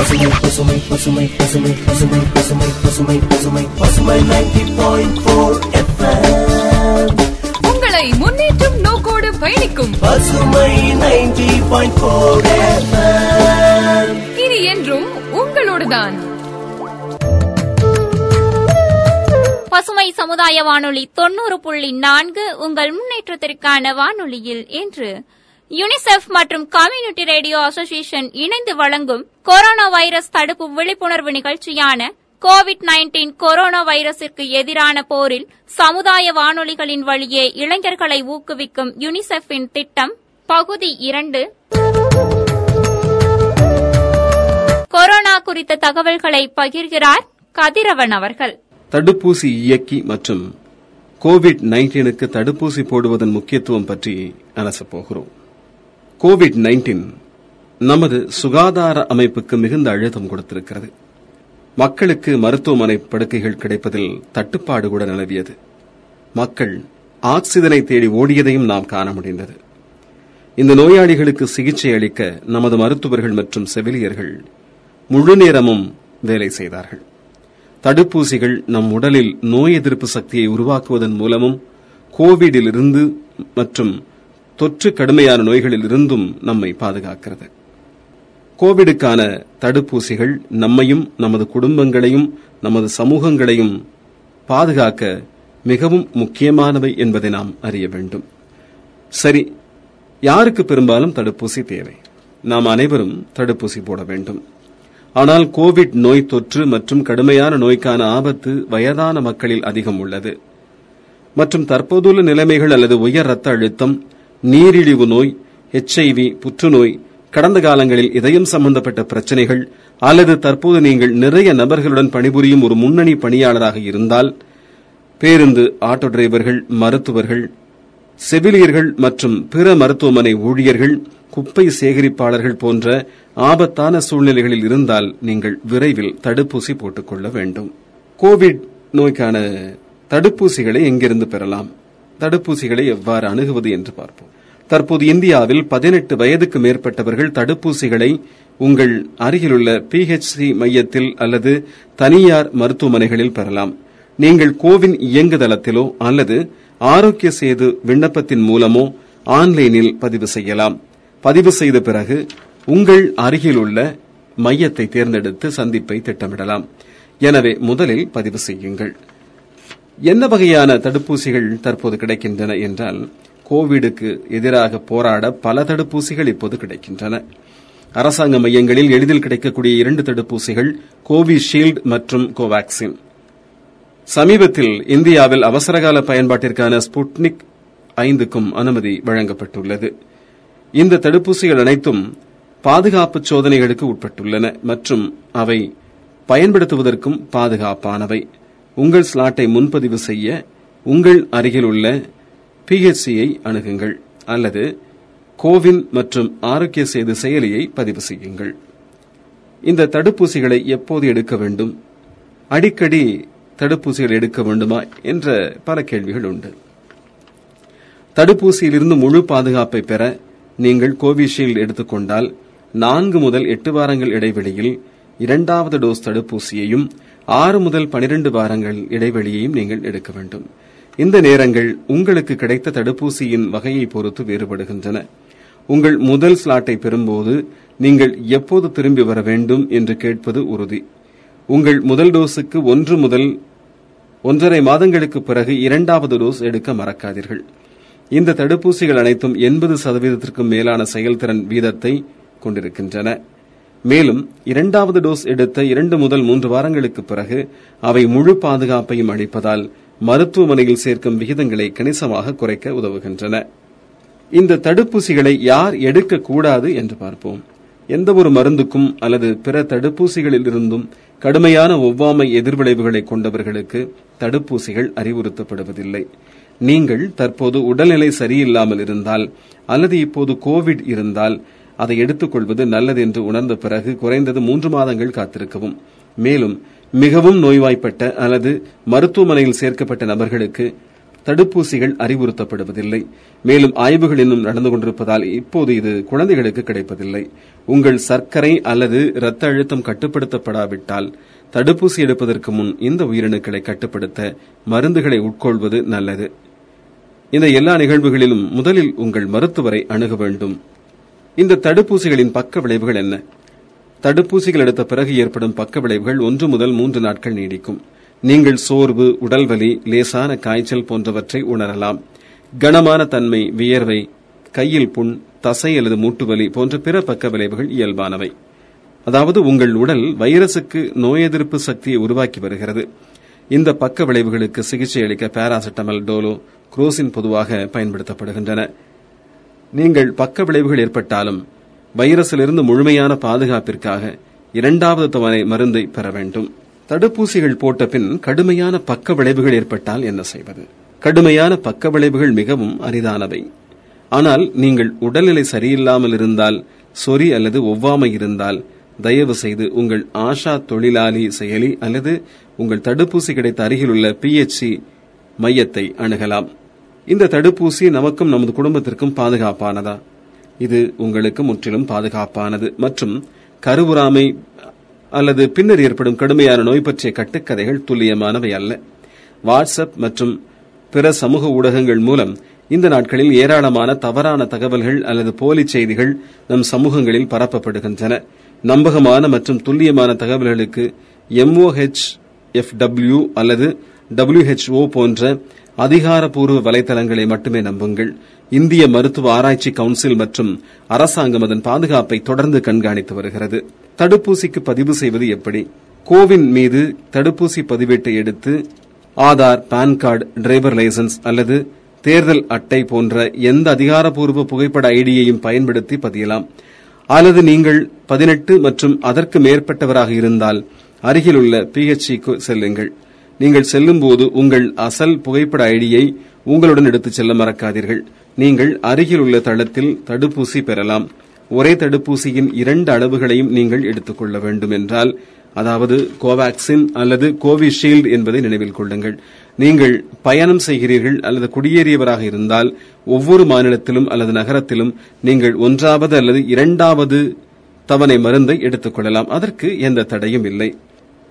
பசுமை பசுமை பசுமை பசுமை பசுமை பசுமை பசுமை பசுமை பசுமை நைன்டி பாயிண்ட் போர் உங்களை முன்னேற்றும் நோக்கோடு பயணிக்கும். பசுமை நைன்டி பாயிண்ட் போர் இனி என்றும் உங்களோடுதான். பசுமை சமுதாய வானொலி தொண்ணூறு புள்ளி நான்கு உங்கள் முன்னேற்றத்திற்கான வானொலியில் இன்று யுனிசெஃப் மற்றும் கம்யூனிட்டி ரேடியோ அசோசியேஷன் இணைந்து வழங்கும் கொரோனா வைரஸ் தடுப்பு விழிப்புணர்வு நிகழ்ச்சியான கோவிட் நைன்டீன் கொரோனா வைரஸிற்கு எதிரான போரில் சமுதாய வானொலிகளின் வழியே இளைஞர்களை ஊக்குவிக்கும் யுனிசெஃபின் திட்டம் பகுதி இரண்டு. கொரோனா குறித்த தகவல்களை பகிர்கிறார் கதிரவன் அவர்கள். தடுப்பூசி இயக்கி மற்றும் கோவிட் நைன்டீனுக்கு தடுப்பூசி போடுவதன் முக்கியத்துவம் பற்றி அலசப் போகிறோம். கோவிட் நைன்டீன் நமது சுகாதார அமைப்புக்கு மிகுந்த அழுத்தம் கொடுத்திருக்கிறது. மக்களுக்கு மருத்துவமனை படுக்கைகள் கிடைப்பதில் தட்டுப்பாடு கூட நிலவியது. மக்கள் ஆக்சிஜனை தேடி ஓடியதையும் நாம் காண முடிந்தது. இந்த நோயாளிகளுக்கு சிகிச்சை அளிக்க நமது மருத்துவர்கள் மற்றும் செவிலியர்கள் முழு நேரமும் வேலை செய்தார்கள். தடுப்பூசிகள் நம் உடலில் நோய் எதிர்ப்பு சக்தியை உருவாக்குவதன் மூலமும் கோவிடிலிருந்து மற்றும் தொற்று கடுமையான நோய்களில் இருந்தும் நம்மை பாதுகாக்கிறது. கோவிடுக்கான தடுப்பூசிகள் நம்மையும் நமது குடும்பங்களையும் நமது சமூகங்களையும் பாதுகாக்க மிகவும் முக்கியமானவை என்பதை நாம் அறிய வேண்டும். சரி யாருக்கு பெரும்பாலும் தடுப்பூசி தேவை? நாம் அனைவரும் தடுப்பூசி போட வேண்டும். ஆனால் கோவிட் நோய் தொற்று மற்றும் கடுமையான நோய்க்கான ஆபத்து வயதான மக்களில் அதிகம் உள்ளது. மற்றும் தற்போதுள்ள நிலைமைகள் அல்லது உயர் ரத்த அழுத்தம் நீரிழிவு நோய் எச்ஐவி புற்றுநோய் கடந்த காலங்களில் இதயம் சம்பந்தப்பட்ட பிரச்சனைகள் அல்லது தற்போது நீங்கள் நிறைய நபர்களுடன் பணிபுரியும் ஒரு முன்னணி பணியாளராக இருந்தால் பேருந்து ஆட்டோ டிரைவர்கள் மருத்துவர்கள் செவிலியர்கள் மற்றும் பிற மருத்துவமனை ஊழியர்கள் குப்பை சேகரிப்பாளர்கள் போன்ற ஆபத்தான சூழ்நிலைகளில் இருந்தால் நீங்கள் விரைவில் தடுப்பூசி போட்டுக்கொள்ள வேண்டும். கோவிட் நோய்க்கான தடுப்பூசிகளை எங்கிருந்து பெறலாம்? தடுப்பூசிகளை எவ்வாறு அணுகுவது என்று பார்ப்போம். தற்போது இந்தியாவில் பதினெட்டு வயதுக்கு மேற்பட்டவர்கள் தடுப்பூசிகளை உங்கள் அருகிலுள்ள பிஹெச்சி மையத்தில் அல்லது தனியார் மருத்துவமனைகளில் பெறலாம். நீங்கள் கோவின் இயங்குதளத்திலோ அல்லது ஆரோக்கிய சேது விண்ணப்பத்தின் மூலமோ ஆன்லைனில் பதிவு செய்யலாம். பதிவு செய்த பிறகு உங்கள் அருகிலுள்ள மையத்தை தேர்ந்தெடுத்து சந்திப்பை திட்டமிடலாம். எனவே முதலில் பதிவு செய்யுங்கள். என்ன வகையான தடுப்பூசிகள் தற்போது கிடைக்கின்றன என்றால் கோவிடுக்கு எதிராக போராட பல தடுப்பூசிகள் இப்போது கிடைக்கின்றன. அரசாங்க மையங்களில் எளிதில் கிடைக்கக்கூடிய இரண்டு தடுப்பூசிகள் கோவிஷீல்டு மற்றும் கோவாக்சின். சமீபத்தில் இந்தியாவில் அவசரகால பயன்பாட்டிற்கான ஸ்புட்னிக் ஐந்துக்கும் அனுமதி வழங்கப்பட்டுள்ளது. இந்த தடுப்பூசிகள் அனைத்தும் பாதுகாப்பு சோதனைகளுக்கு உட்பட்டுள்ளன மற்றும் அவை பயன்படுத்துவதற்கும் பாதுகாப்பானவை. உங்கள் ஸ்லாட்டை முன்பதிவு செய்ய உங்கள் அருகில் உள்ள பிஹெச்சியை அணுகுங்கள் அல்லது கோவின் மற்றும் ஆரோக்கிய சேது செயலியை பதிவு செய்யுங்கள். இந்த தடுப்பூசிகளை எப்போது எடுக்க வேண்டும்? அடிக்கடி தடுப்பூசிகள் எடுக்க வேண்டுமா என்ற பல கேள்விகள் உண்டு. தடுப்பூசியிலிருந்து முழு பாதுகாப்பை பெற நீங்கள் கோவிஷீல்டு எடுத்துக்கொண்டால் நான்கு முதல் எட்டு வாரங்கள் இடைவெளியில் இரண்டாவது டோஸ் தடுப்பூசியையும் ஆறு முதல் பனிரெண்டு வாரங்கள் இடைவெளியையும் நீங்கள் எடுக்க வேண்டும். இந்த நேரங்கள் உங்களுக்கு கிடைத்த தடுப்பூசியின் வகையை பொறுத்து வேறுபடுகின்றன. உங்கள் முதல் ஸ்லாட்டை பெறும்போது நீங்கள் எப்போது திரும்பி வர வேண்டும் என்று கேட்பது உறுதி. உங்கள் முதல் டோஸுக்கு ஒன்று முதல் ஒன்றரை மாதங்களுக்கு பிறகு இரண்டாவது டோஸ் எடுக்க மறக்காதீர்கள். இந்த தடுப்பூசிகள் அனைத்தும் எண்பது சதவீதத்திற்கும் மேலான செயல்திறன் வீதத்தை கொண்டிருக்கின்றன. மேலும் இரண்டாவது டோஸ் எடுத்த இரண்டு முதல் மூன்று வாரங்களுக்கு பிறகு அவை முழு பாதுகாப்பையும் அளிப்பதால் மருத்துவமனையில் சேர்க்கும் விகிதங்களை கணிசமாக குறைக்க உதவுகின்றன. இந்த தடுப்பூசிகளை யார் எடுக்கக்கூடாது என்று பார்ப்போம். எந்த ஒரு மருந்துக்கும் அல்லது பிற தடுப்பூசிகளில் இருந்தும் கடுமையான ஒவ்வாமை எதிர்விளைவுகளை கொண்டவர்களுக்கு தடுப்பூசிகள் அறிவுறுத்தப்படுவதில்லை. நீங்கள் தற்போது உடல்நிலை சரியில்லாமல் இருந்தால் அல்லது இப்போது கோவிட் இருந்தால் அதை எடுத்துக்கொள்வது நல்லது என்று உணர்ந்த பிறகு குறைந்தது மூன்று மாதங்கள் காத்திருக்கவும். மேலும் மிகவும் நோய்வாய்ப்பட்ட அல்லது மருத்துவமனையில் சேர்க்கப்பட்ட நபர்களுக்கு தடுப்பூசிகள் அறிவுறுத்தப்படுவதில்லை. மேலும் ஆய்வுகள் இன்னும் நடந்து கொண்டிருப்பதால் இப்போது இது குழந்தைகளுக்கு கிடைப்பதில்லை. உங்கள் சர்க்கரை அல்லது இரத்த அழுத்தம் கட்டுப்படுத்தப்படாவிட்டால் தடுப்பூசி எடுப்பதற்கு முன் இந்த உயிரணுக்களை கட்டுப்படுத்த மருந்துகளை உட்கொள்வது நல்லது. இந்த எல்லா நிகழ்வுகளிலும் முதலில் உங்கள் மருத்துவரை அணுக வேண்டும். இந்த தடுப்பூசிகளின் பக்க விளைவுகள் என்ன? தடுப்பூசிகள் எடுத்த பிறகு ஏற்படும் பக்க விளைவுகள் ஒன்று முதல் மூன்று நாட்கள் நீடிக்கும். நீங்கள் சோர்வு உடல்வலி லேசான காய்ச்சல் போன்றவற்றை உணரலாம். கனமான தன்மை வியர்வை கையில் புண் தசை அல்லது மூட்டுவலி போன்ற பிற பக்க விளைவுகள் இயல்பானவை. அதாவது உங்கள் உடல் வைரசுக்கு நோய் எதிர்ப்பு சக்தியை உருவாக்கி வருகிறது. இந்த பக்க விளைவுகளுக்கு சிகிச்சை அளிக்க பாராசிட்டமல் டோலோ குரோசின் பொதுவாக பயன்படுத்தப்படுகின்றன. நீங்கள் பக்க விளைவுகள் ஏற்பட்டாலும் வைரஸிலிருந்து முழுமையான பாதுகாப்பிற்காக இரண்டாவது தவணை மருந்தை பெற வேண்டும். தடுப்பூசிகள் போட்ட பின் கடுமையான பக்க விளைவுகள் ஏற்பட்டால் என்ன செய்வது? கடுமையான பக்க விளைவுகள் மிகவும் அரிதானவை. ஆனால் நீங்கள் உடல்நிலை சரியில்லாமல் இருந்தால் சொறி அல்லது ஒவ்வாமை இருந்தால் தயவு செய்து உங்கள் ஆஷா தொழிலாளி செயலி அல்லது உங்கள் தடுப்பூசி கிடைத்த அருகிலுள்ள பிஎச்சி மையத்தை அணுகலாம். இந்த தடுப்பூசி நமக்கும் நமது குடும்பத்திற்கும் பாதுகாப்பானதா? இது உங்களுக்கு முற்றிலும் பாதுகாப்பானது. மற்றும் கருவுறாமை அல்லது பின்னர் ஏற்படும் கடுமையான நோய் பற்றிய கட்டுக்கதைகள் துல்லியமானவை அல்ல. வாட்ஸ்அப் மற்றும் பிற சமூக ஊடகங்கள் மூலம் இந்த நாட்களில் ஏராளமான தவறான தகவல்கள் அல்லது போலி செய்திகள் நம் சமூகங்களில் பரப்பப்படுகின்றன. நம்பகமான மற்றும் துல்லியமான தகவல்களுக்கு எம்ஓஹெச் எஃப்டபிள்யூ அல்லது டபிள்யூஹெச்ஓ போன்ற அதிகாரப்பூர்வ வலைதளங்களை மட்டுமே நம்புங்கள். இந்திய மருத்துவ ஆராய்ச்சி கவுன்சில் மற்றும் அரசாங்கம் அதன் பாதுகாப்பை தொடர்ந்து கண்காணித்து வருகிறது. தடுப்பூசிக்கு பதிவு செய்வது எப்படி? கோவின் மீது தடுப்பூசி பதிவேட்டை எடுத்து Aadhaar PAN card driver licence அல்லது தேர்தல் அட்டை போன்ற எந்த அதிகாரப்பூர்வ புகைப்பட ஐடியையும் பயன்படுத்தி பதியலாம். அல்லது நீங்கள் பதினெட்டு மற்றும் அதற்கு மேற்பட்டவராக இருந்தால் அருகிலுள்ள பிஹெச்சிக்கு செல்லுங்கள். நீங்கள் செல்லும்போது உங்கள் அசல் புகைப்பட ஐடியை உங்களுடன் எடுத்துச் செல்ல மறக்காதீர்கள். நீங்கள் அருகில் உள்ள தளத்தில் தடுப்பூசி பெறலாம். ஒரே தடுப்பூசியின் இரண்டு அளவுகளையும் நீங்கள் எடுத்துக்கொள்ள வேண்டும் என்றால் அதாவது கோவாக்சின் அல்லது கோவிஷீல்டு என்பதை நினைவில் கொள்ளுங்கள். நீங்கள் பயணம் செய்கிறீர்கள் அல்லது குடியேறியவராக இருந்தால் ஒவ்வொரு மாநிலத்திலும் அல்லது நகரத்திலும் நீங்கள் ஒன்றாவது அல்லது இரண்டாவது தவணை மருந்தை எடுத்துக் கொள்ளலாம். அதற்கு எந்த தடையும் இல்லை.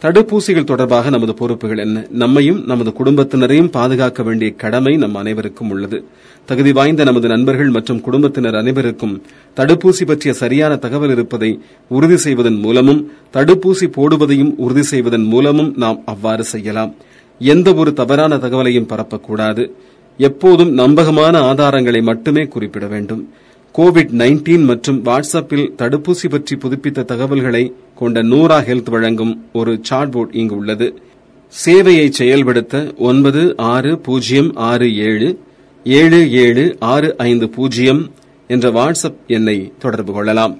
தடுப்பூசிகள் தொடர்பாக நமது பொறுப்புகள் என்ன? நம்மையும் நமது குடும்பத்தினரையும் பாதுகாக்க வேண்டிய கடமை நம் அனைவருக்கும் உள்ளது. தகுதி வாய்ந்த நமது நண்பர்கள் மற்றும் குடும்பத்தினர் அனைவருக்கும் தடுப்பூசி பற்றிய சரியான தகவல் இருப்பதை உறுதி செய்வதன் மூலமும் தடுப்பூசி போடுவதையும் உறுதி செய்வதன் மூலமும் நாம் அவ்வாறு செய்யலாம். எந்த ஒரு தவறான தகவலையும் பரப்பக்கூடாது. எப்போதும் நம்பகமான ஆதாரங்களை மட்டுமே குறிப்பிட வேண்டும். கோவிட் நைன்டீன் மற்றும் வாட்ஸ்அப்பில் தடுப்பூசி பற்றி புதுப்பித்த தகவல்களை கொண்ட நூரா ஹெல்த் வழங்கும் ஒரு சார்ட்போர்ட் இங்கு உள்ளது. சேவையை செயல்படுத்த ஒன்பது ஆறு பூஜ்ஜியம் ஆறு ஏழு ஏழு ஏழு ஆறு ஐந்து பூஜ்ஜியம் என்ற வாட்ஸ்அப் எண்ணை தொடர்பு கொள்ளலாம்.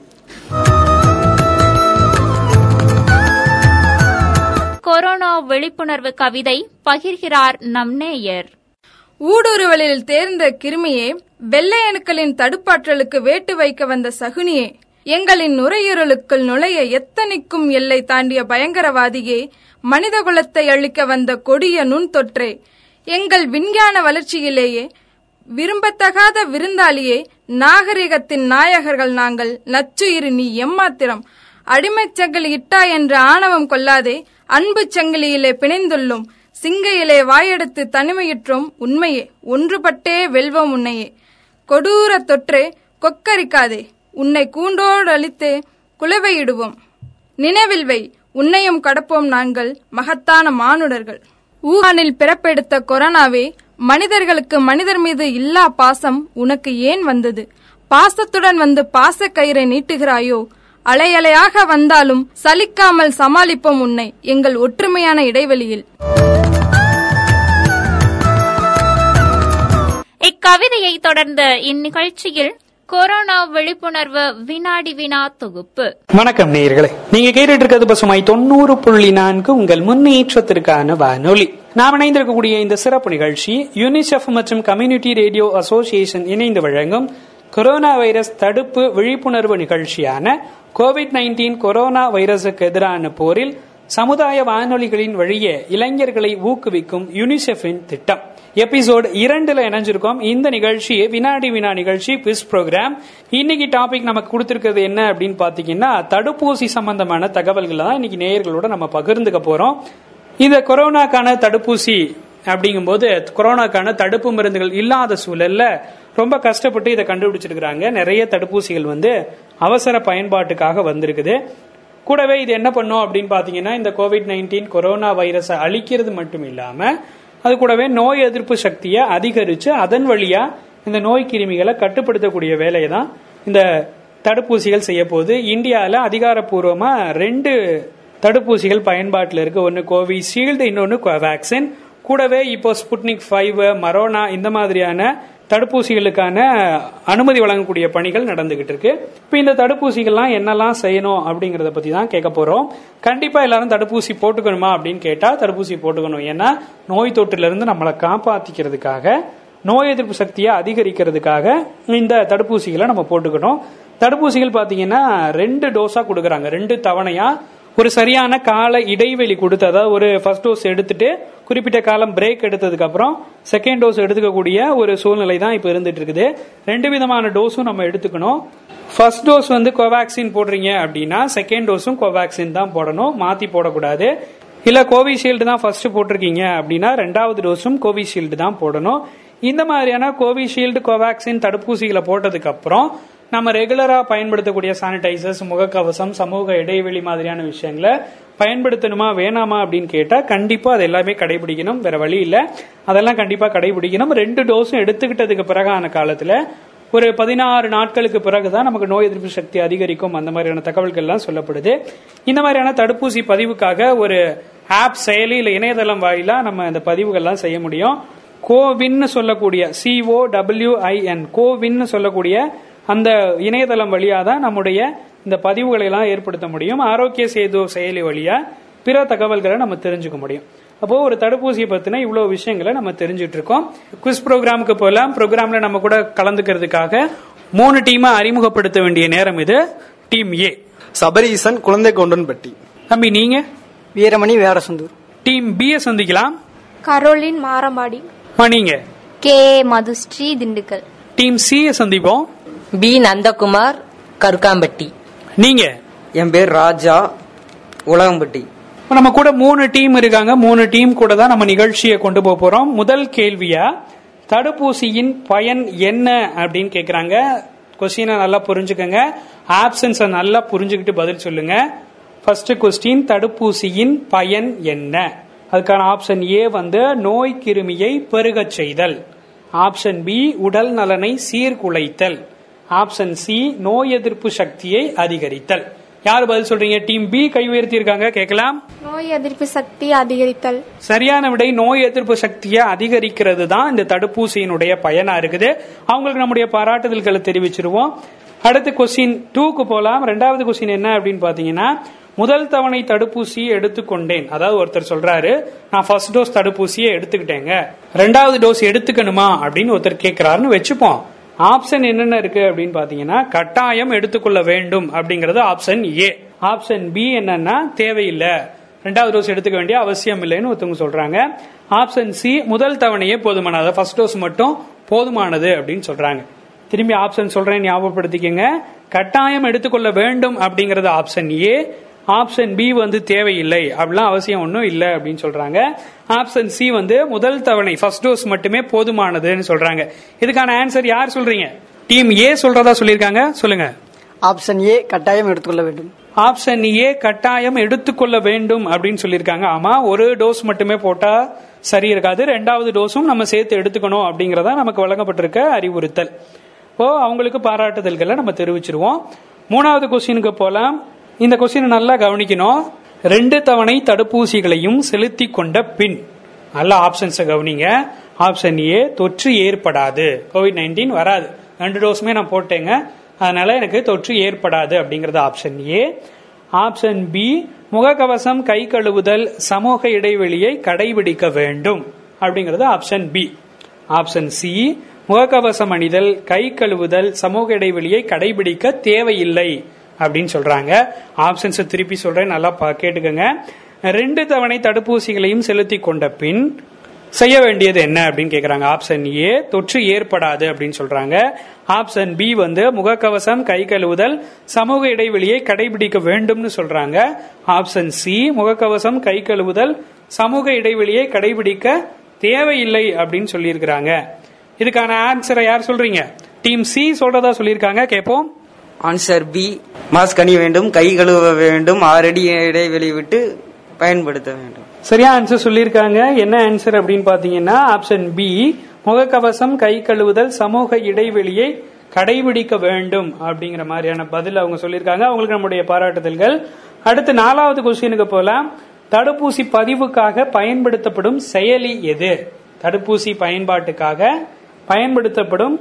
கொரோனா விழிப்புணர்வு கவிதை பகிர்கிறார் நம் நேயர். ஊடுருவலில் தேர்ந்த கிருமியே வெள்ளை அணுக்களின் தடுப்பாற்றலுக்கு வேட்டு வைக்க வந்த சகுனியே எங்களின் நுரையீரலுக்குள் நுழைய எத்தனைக்கும் எல்லை தாண்டிய பயங்கரவாதியே மனித குலத்தை அழிக்க வந்த கொடிய நுண் தொற்றே எங்கள் விஞ்ஞான வளர்ச்சியிலேயே விரும்பத்தகாத விருந்தாளியே நாகரிகத்தின் நாயகர்கள் நாங்கள் நச்சுயிரி நீ எம்மாத்திரம் அடிமைச் சங்கிலி இட்டா என்ற ஆணவம் கொள்ளாதே அன்பு சங்கிலியிலே பிணைந்துள்ளோம் சிங்கையிலே வாயெடுத்து தனிமையுற்றோம் உண்மையே ஒன்றுபட்டே வெல்வோம் உன்னையே. கொடூர தொற்றே கொக்கரிக்காதே. உன்னை கூண்டோடு அழித்தே குலவையிடுவோம் நினைவில் வை உன்னையும் கடப்போம் நாங்கள் மகத்தான மானுடர்கள். ஊகானில் பிறப்பெடுத்த கொரோனாவே மனிதர்களுக்கு மனிதர் மீது இல்லா பாசம் உனக்கு ஏன் வந்தது? பாசத்துடன் வந்து பாசக் கயிறை நீட்டுகிறாயோ? அலையலையாக வந்தாலும் சலிக்காமல் சமாளிப்போம் உன்னை எங்கள் ஒற்றுமையான இடைவெளியில். இக்கவிதையை தொடர்ந்த இந்நிகழ்ச்சியில் கொரோனா விழிப்புணர்வு வினாடி வினா தொகுப்பு. வணக்கம் நேயர்களே. நீங்க கேட்டுட்டு இருக்கிறது பசுமாய் தொண்ணூறு புள்ளி நான்கு உங்கள் முன்னேற்றத்திற்கான வானொலி. நாம் இணைந்திருக்கக்கூடிய இந்த சிறப்பு நிகழ்ச்சி யூனிசெஃப் மற்றும் கம்யூனிட்டி ரேடியோ அசோசியேஷன் இணைந்து வழங்கும் கொரோனா வைரஸ் தடுப்பு விழிப்புணர்வு நிகழ்ச்சியான கோவிட் நைன்டீன் கொரோனா வைரசுக்கு எதிரான போரில் சமுதாய வானொலிகளின் வழியே இளைஞர்களை ஊக்குவிக்கும் யூனிசெஃபின் திட்டம். எபிசோட் இரண்டுல இணைஞ்சிருக்கோம். இந்த நிகழ்ச்சி வினாடி வினா நிகழ்ச்சி பிஸ் ப்ரோக்ராம் இன்னைக்கு டாபிக் நமக்கு கொடுத்திருக்கிறது என்ன அப்படின்னு பாத்தீங்கன்னா தடுப்பூசி சம்பந்தமான தகவல்கள் தான் இன்னைக்கு நேயர்களோட நம்ம பகிர்ந்துக்க போறோம். இந்த கொரோனாக்கான தடுப்பூசி அப்படிங்கும்போது கொரோனாக்கான தடுப்பு மருந்துகள் இல்லாத சூழல்ல ரொம்ப கஷ்டப்பட்டு இதை கண்டுபிடிச்சிருக்கிறாங்க. நிறைய தடுப்பூசிகள் வந்து அவசர பயன்பாட்டுக்காக வந்திருக்குது. கூடவே இது என்ன பண்ணும் அப்படின்னு பாத்தீங்கன்னா இந்த கோவிட் நைன்டீன் கொரோனா வைரஸை அழிக்கிறது மட்டும் இல்லாம அது கூடவே நோய் எதிர்ப்பு சக்தியை அதிகரித்து அதன் வழியாக இந்த நோய் கிருமிகளை கட்டுப்படுத்தக்கூடிய வேலையை தான் இந்த தடுப்பூசிகள் செய்ய போகுது. இந்தியாவில் அதிகாரப்பூர்வமாக ரெண்டு தடுப்பூசிகள் பயன்பாட்டில் இருக்கு. ஒன்று கோவிஷீல்டு இன்னொன்று கோவேக்சின் கூடவே இப்போ ஸ்புட்னிக் ஃபைவ் மரோனா இந்த மாதிரியான தடுப்பூசிகளுக்கான அனுமதி வழங்கக்கூடிய பணிகள் நடந்துகிட்டு இருக்கு. இப்போ இந்த தடுப்பூசிகள்லாம் என்னெல்லாம் செய்யணும் அப்படிங்கறத பத்தி தான் கேட்க போறோம். கண்டிப்பா எல்லாரும் தடுப்பூசி போட்டுக்கணுமா அப்படின்னு கேட்டா தடுப்பூசி போட்டுக்கணும். ஏன்னா நோய் தொற்றிலிருந்து இருந்து நம்மளை காப்பாத்திக்கிறதுக்காக நோய் எதிர்ப்பு சக்தியை அதிகரிக்கிறதுக்காக இந்த தடுப்பூசிகளை நம்ம போட்டுக்கணும். தடுப்பூசிகள் பாத்தீங்கன்னா ரெண்டு டோஸா கொடுக்கறாங்க. ரெண்டு தவணையா ஒரு சரியான கால இடைவெளி கொடுத்து அதாவது ஒரு ஃபர்ஸ்ட் டோஸ் எடுத்துட்டு குறிப்பிட்ட காலம் பிரேக் எடுத்ததுக்கு அப்புறம் செகண்ட் டோஸ் எடுத்துக்கக்கூடிய ஒரு சூழ்நிலை தான் இப்போ இருந்துட்டு இருக்குது. ரெண்டு விதமான டோஸும் நம்ம எடுத்துக்கணும். ஃபர்ஸ்ட் டோஸ் வந்து கோவேக்சின் போடுறீங்க அப்படின்னா செகண்ட் டோஸும் கோவேக்சின் தான் போடணும். மாத்தி போடக்கூடாது. இல்ல கோவிஷீல்டு தான் ஃபர்ஸ்ட் போட்டிருக்கீங்க அப்படின்னா ரெண்டாவது டோஸும் கோவிஷீல்டு தான் போடணும். இந்த மாதிரியான கோவிஷீல்டு கோவேக்சின் தடுப்பூசிகளை போட்டதுக்கு அப்புறம் நம்ம ரெகுலரா பயன்படுத்தக்கூடிய சானிடைசர்ஸ் முகக்கவசம் சமூக இடைவெளி மாதிரியான விஷயங்களை பயன்படுத்தணுமா வேணாமா அப்படின்னு கேட்டா கண்டிப்பா அது எல்லாமே கடைபிடிக்கணும். வேற வழி இல்ல. அதெல்லாம் கண்டிப்பா கடைபிடிக்கணும். ரெண்டு டோஸும் எடுத்துக்கிட்டதுக்கு பிறகான காலத்துல ஒரு பதினாறு நாட்களுக்கு பிறகுதான் நமக்கு நோய் எதிர்ப்பு சக்தி அதிகரிக்கும். அந்த மாதிரியான தகவல்கள் எல்லாம் சொல்லப்படுது. இந்த மாதிரியான தடுப்பூசி பதிவுக்காக ஒரு ஆப் செயலி இல்ல இணையதளம் வாயிலா நம்ம இந்த பதிவுகள்லாம் செய்ய முடியும். கோவின்னு சொல்லக்கூடிய சிஓ டபிள்யூஐஎன் கோவின்னு சொல்லக்கூடிய அந்த இணையதளம் வழியா தான் நம்முடைய இந்த பதிவுகளை எல்லாம் ஏற்படுத்த முடியும். ஆரோக்கிய சேது செயலி வழியா பிற தகவல்களை நம்ம தெரிஞ்சுக்க முடியும். அப்போ ஒரு தடுப்பூசியை பத்தின இவ்வளவு விஷயங்களை நம்ம தெரிஞ்சுட்டு இருக்கோம் குவிஸ் ப்ரோக்ராமுக்கு போலாம் ப்ரோக்ராம்ல நம்ம கூட கலந்துக்கிறதுக்காக மூணு டீமை அறிமுகப்படுத்த வேண்டிய நேரம் இது. டீம் ஏ சபரீசன் குழந்தை கொண்டன்பட்டி. தம்பி நீங்க? வீரமணி வேடசந்தூர். டீம் பி சந்திக்கலாம். கரோலின் மாரம்பாடி. நீங்க? K. Madhushree Dindigul. Team C சந்திப்போம். பி நந்தகுமார் கருக்காம்பட்டி. நீங்க? என் பேர் ராஜா உலகம்பட்டி. இப்ப நம்ம கூட மூணு டீம் இருக்காங்க. மூணு டீம் கூட தான் நம்ம நிகழ்ச்சியை கொண்டு போக போறோம். முதல் கேள்வியா தடுப்பூசியின் பயன் என்ன அப்படின்னு கேக்குறாங்க. கொஸ்டினை நல்லா புரிஞ்சுக்கங்க. ஆப்சன்ஸை நல்லா புரிஞ்சுக்கிட்டு பதில் சொல்லுங்க. ஃபர்ஸ்ட் கொஸ்டின் தடுப்பூசியின் பயன் என்ன? அதுக்கான ஆப்ஷன் ஏ வந்து நோய் கிருமியை பெருகச் செய்தல். ஆப்ஷன் பி உடல் நலனை சீர்குலைத்தல். ஆப்ஷன் சி நோய் எதிர்ப்பு சக்தியை அதிகரித்தல். யார் பதில் சொல்றீங்க? டீம் பி கை உயர்த்தி இருக்காங்க கேட்கலாம். நோய் எதிர்ப்பு சக்தி அதிகரித்தல். சரியான விடை நோய் எதிர்ப்பு சக்தியை அதிகரிக்கிறது தான் இந்த தடுப்பூசியினுடைய பயனா இருக்குது. அவங்களுக்கு நம்முடைய பாராட்டுதல்களை தெரிவிச்சிருவோம். அடுத்த கொஸ்டின் டூக்கு போலாம். ரெண்டாவது கொஸ்டின் என்ன அப்படின்னு பாத்தீங்கன்னா முதல் தவணை தடுப்பூசி எடுத்துக்கொண்டேன். அதாவது ஒருத்தர் சொல்றாரு நான் ஃபர்ஸ்ட் டோஸ் தடுப்பூசியை எடுத்துக்கிட்டேங்க. ரெண்டாவது டோஸ் எடுத்துக்கணுமா அப்படின்னு ஒருத்தர் கேட்கிறாருன்னு வச்சுப்போம். ஆப்ஷன் என்னென்ன இருக்கு அப்படின்னு பாத்தீங்கன்னா கட்டாயம் எடுத்துக்கொள்ள வேண்டும் அப்படிங்கறது ஆப்ஷன் ஏ ஆப்ஷன் பி என்னன்னா தேவையில்லை. ரெண்டாவது டோஸ் எடுத்துக்க வேண்டிய அவசியம் இல்லைன்னு ஒருத்தவங்க சொல்றாங்க. ஆப்ஷன் சி முதல் தவணையே போதுமானது. ஃபர்ஸ்ட் டோஸ் மட்டும் போதுமானது அப்படின்னு சொல்றாங்க. திரும்பி ஆப்ஷன் சொல்றேன் ஞாபகப்படுத்திக்கங்க. கட்டாயம் எடுத்துக்கொள்ள வேண்டும் அப்படிங்கறது ஆப்ஷன் ஏ ஆப்ஷன் பி வந்து தேவையில்லை. அப்படிலாம் அவசியம் ஒன்றும் இல்லை அப்படின்னு சொல்றாங்க. ஆப்ஷன் சி வந்து முதல் தவணை ஃபர்ஸ்ட் டோஸ் மட்டுமே போதுமானதுன்னு சொல்றாங்க. இதுக்கான ஆன்சர் யார் சொல்றீங்க? டீம் ஏ சொல்றதா சொல்லியிருக்காங்க? சொல்லுங்க. ஆப்ஷன் ஏ கட்டாயம் எடுத்துக்கொள்ள வேண்டும். ஆப்ஷன் ஏ கட்டாயம் எடுத்துக்கொள்ள வேண்டும் அப்படின்னு சொல்லியிருக்காங்க. ஆமா ஒரு டோஸ் மட்டுமே போட்டா சரி இருக்காது. ரெண்டாவது டோஸும் நம்ம சேர்த்து எடுத்துக்கணும் அப்படிங்கறதா நமக்கு வழங்கப்பட்டிருக்க அறிவுறுத்தல். இப்போ அவங்களுக்கு பாராட்டுதல்களை நம்ம தெரிவிச்சிருவோம். மூணாவது கொஸ்டினுக்கு போலாம். இந்த கொஸ்டின் நல்லா கவனிக்கணும். ரெண்டு தவணை தடுப்பூசிகளையும் செலுத்தி கொண்ட பின். நல்ல ஆப்ஷன்ஸை கவனிங்க. ஆப்ஷன் ஏ தொற்று ஏற்படாது. கோவிட் நைன்டீன் வராது. ரெண்டு டோஸுமே நான் போட்டேங்க. அதனால எனக்கு தொற்று ஏற்படாது அப்படிங்கறது ஆப்ஷன் ஏ ஆப்ஷன் பி முகக்கவசம் கை கழுவுதல் சமூக இடைவெளியை கடைபிடிக்க வேண்டும் அப்படிங்கிறது ஆப்ஷன் பி ஆப்ஷன் சி முகக்கவசம் அணிதல் கை கழுவுதல் சமூக இடைவெளியை கடைபிடிக்க தேவையில்லை. அப்படின்னு சொல்றாங்க. ஆப்ஷன்ஸ் திருப்பி சொல்றேன். நல்லா பா- ரெண்டு தவணை தடுப்பூசிகளையும் செலுத்தி கொண்ட பின் செய்ய வேண்டியது என்ன அப்படின்னு கேக்குறாங்க. ஆப்ஷன் ஏ தொற்று ஏற்படாது அப்படின்னு சொல்றாங்க. ஆப்ஷன் பி வந்து முகக்கவசம் கை கழுவுதல் சமூக இடைவெளியை கடைபிடிக்க வேண்டும்னு சொல்றாங்க. ஆப்ஷன் சி முகக்கவசம் கை கழுவுதல் சமூக இடைவெளியை கடைபிடிக்க தேவையில்லை அப்படின்னு சொல்லியிருக்கிறாங்க. இதுக்கான ஆன்சரை யார் சொல்றீங்க? டீம் சி சொல்றதா சொல்லியிருக்காங்க. கேட்போம் ஆன்சர் பி மாஸ்க் அணிய வேண்டும் கை கழுவ வேண்டும் ஆறடி இடைவெளி விட்டு பயன்படுத்த வேண்டும். சரியா ஆன்சர் சொல்லியிருக்காங்க. என்ன ஆன்சர் அப்படின்னு பாத்தீங்கன்னா ஆப்ஷன் பி முகக்கவசம் கை கழுவுதல் சமூக இடைவெளியை கடைபிடிக்க வேண்டும் அப்படிங்கிற மாதிரியான பதில் அவங்க சொல்லியிருக்காங்க. அவங்களுக்கு நம்முடைய பாராட்டுதல்கள். அடுத்து நாலாவது கொஸ்டினுக்கு போலாம். தடுப்பூசி பதிவுக்காக பயன்படுத்தப்படும் செயலி எது? தடுப்பூசி பயன்பாட்டுக்காக பயன்படுத்தப்படும்